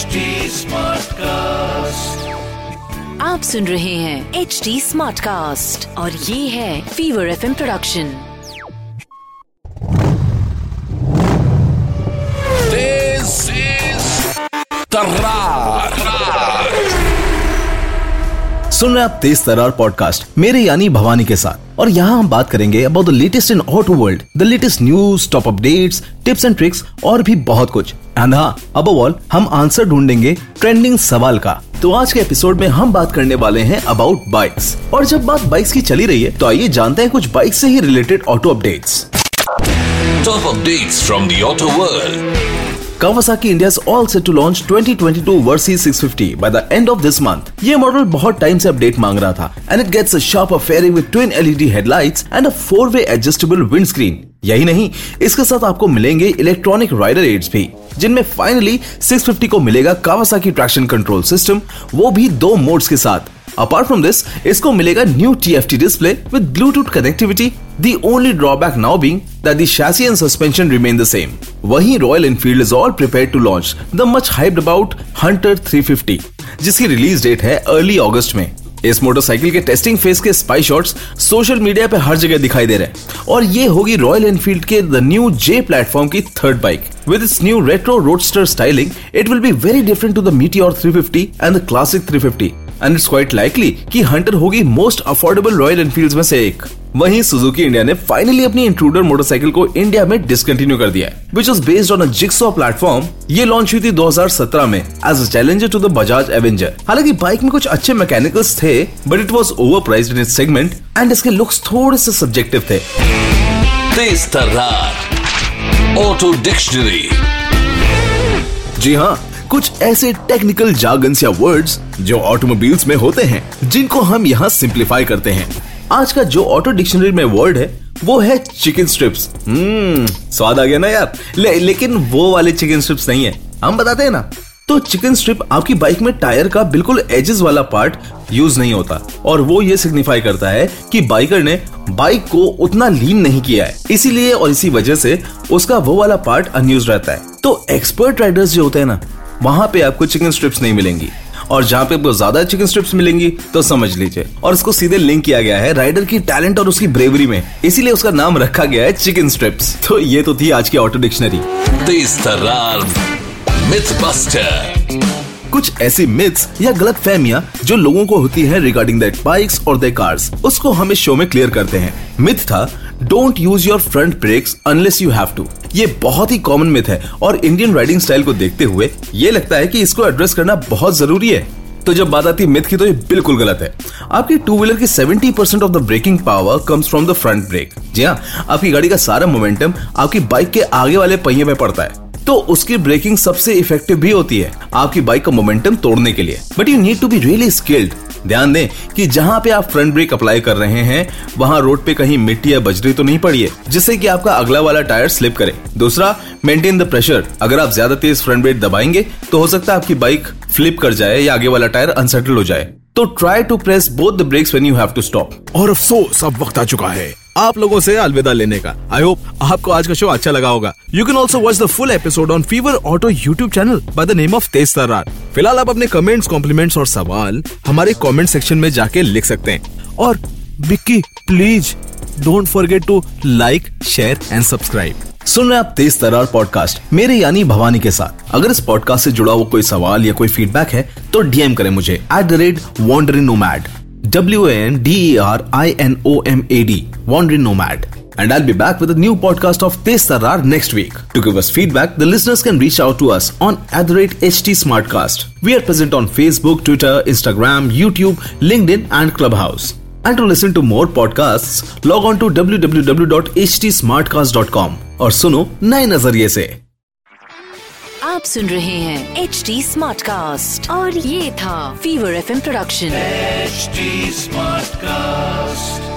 HD Smartcast. आप सुन रहे हैं एच डी स्मार्ट कास्ट और ये है Fever F production This is सुन रहे हैं आप तेज तरार पॉडकास्ट मेरे यानी भवानी के साथ। और यहाँ हम बात करेंगे about the latest in auto world the latest news top updates tips and tricks और भी बहुत कुछ। एंड हाँ अब ऑल हम आंसर ढूंढेंगे ट्रेंडिंग सवाल का। तो आज के एपिसोड में हम बात करने वाले हैं अबाउट बाइक्स और जब बात बाइक्स की चली रही है तो आइए जानते हैं कुछ बाइक से ही related auto updates top updates from world. Kawasaki India is all set to launch 2022 Versys 650 by the end of this month. ये मॉडल बहुत टाइम से अपडेट मांग रहा था and it gets a sharper fairing with twin LED headlights and a four way adjustable windscreen यही नहीं, इसके साथ आपको मिलेंगे इलेक्ट्रॉनिक राइडर एड्स भी, जिनमें फाइनली 650 को मिलेगा कावासाकी ट्रैक्शन कंट्रोल सिस्टम वो भी दो मोड्स के साथ अपार्ट फ्रॉम दिस इसको मिलेगा new TFT display with Bluetooth connectivity The only drawback now being that the chassis and suspension remain the same. वहीं Royal Enfield is all prepared to launch the much hyped about Hunter 350, जिसकी release date है early अगस्त में। इस motorcycle के testing phase के spy shots social media पे हर जगह दिखाई दे रहे हैं। और ये होगी रॉयल एनफील्ड के द न्यू जे प्लेटफॉर्म की third bike with its new retro roadster styling it will be very different to the Meteor 350 and the classic 350 and it's quite likely कि हंटर होगी मोस्ट अफोर्डेबल रॉयल एनफील्ड में से एक। वहीं Suzuki India ने finally अपनी Intruder motorcycle को India में डिसकंटिन्यू कर दिया है which is based on Gixxer platform ये लॉन्च हुई थी 2017 में as a challenger to the Bajaj Avenger हालाँकि बाइक में कुछ अच्छे मैकेनिकल्स थे but it was overpriced in it segment and इसके लुक्स थोड़े से सब्जेक्टिव थे. Auto Dictionary. जी हाँ कुछ ऐसे टेक्निकल जार्गन्स या वर्ड्स जो ऑटोमोबाइल्स में होते हैं जिनको हम यहाँ सिंप्लीफाई करते हैं आज का जो ऑटो डिक्शनरी में वर्ड है वो है चिकन स्ट्रिप्स हम्म स्वाद आ गया ना यार। ले, लेकिन वो वाले चिकन स्ट्रिप्स नहीं है। हम बताते हैं ना। तो चिकन स्ट्रिप आपकी बाइक में टायर का बिल्कुल एजेस वाला पार्ट यूज़ नहीं होता। और वो ये सिग्निफाई करता है कि बाइकर ने बाइक को उतना लीन नहीं किया है। इसीलिए और इसी वजह से उसका वो वाला पार्ट अनयूज रहता है। तो एक्सपर्ट राइडर्स जो होते हैं ना वहाँ पे आपको चिकन स्ट्रिप्स नहीं मिलेंगी। और जहाँ पे आपको ज़्यादा चिकन स्ट्रिप्स मिलेंगी तो समझ लीजिए। और इसको सीधे लिंक किया गया है राइडर की टैलेंट और उसकी ब्रेवरी में। इसीलिए उसका नाम रखा गया है चिकन स्ट्रिप्स तो ये तो थी आज की ऑटो डिक्शनरी. कुछ ऐसी मिथ्स या गलत फहमियाँ जो लोगों को होती है रिगार्डिंग दैट बाइक्स और दे कार्स उसको हम इस शो में क्लियर करते हैं। मिथ था don't use your front brakes unless you have to ये बहुत ही कॉमन मिथ है और इंडियन राइडिंग स्टाइल को देखते हुए ये लगता है कि इसको एड्रेस करना बहुत ज़रूरी है। तो जब बात आती मिथ की तो ये बिल्कुल गलत है। आपकी टू व्हीलर की 70% percent of the braking power comes from the front brake जी हाँ आपकी गाड़ी का सारा मोमेंटम आपकी बाइक के आगे वाले पहिए में पड़ता है। तो उसकी ब्रेकिंग सबसे इफ़ेक्टिव भी होती है आपकी बाइक का मोमेंटम तोड़ने के लिए। But you need to be really skilled ध्यान दें कि जहाँ पे आप फ्रंट ब्रेक अप्लाई कर रहे हैं, वहाँ रोड पे कहीं मिट्टी या बजरी तो नहीं पड़ी है, जिससे कि आपका अगला वाला टायर स्लिप करे। दूसरा मेंटेन द प्रेशर अगर आप ज़्यादा तेज फ्रंट ब्रेक दबाएँगे तो हो सकता है आपकी बाइक फ्लिप कर जाए या आगे वाला टायर अनसेटल हो जाए। तो try to press both the brakes when you have to stop और अफसोस, अब वक्त आ चुका है आप लोगों से अलविदा लेने का। आई होप आपको आज का शो अच्छा लगा होगा। You can also watch the full episode on Fever auto YouTube channel by the name of Tez Tarrar फ़िलहाल आप अपने कमेंट्स कॉम्प्लीमेंट्स और सवाल हमारे कमेंट सेक्शन में जाके लिख सकते हैं। और Bikki please don't forget to like share and subscribe सुन रहे हैं आप तेज तरार पॉडकास्ट मेरे यानी भवानी के साथ। अगर इस पॉडकास्ट से जुड़ा हुआ कोई सवाल या कोई फीडबैक है तो डीएम करें मुझे at the rate wanderin nomad W N D R I N O M A D wanderin nomad and I be back with new podcast of Tez Tarrar next week to give us feedback the listeners can reach out to us on at the rate H T Smartcast we are present on Facebook Twitter Instagram YouTube LinkedIn and Clubhouse and podcast log on to W W W dot H T smart cast dot com और सुनो नए नज़रिए से। आप सुन रहे हैं H T smart cast और ये था fever F M production H smart cast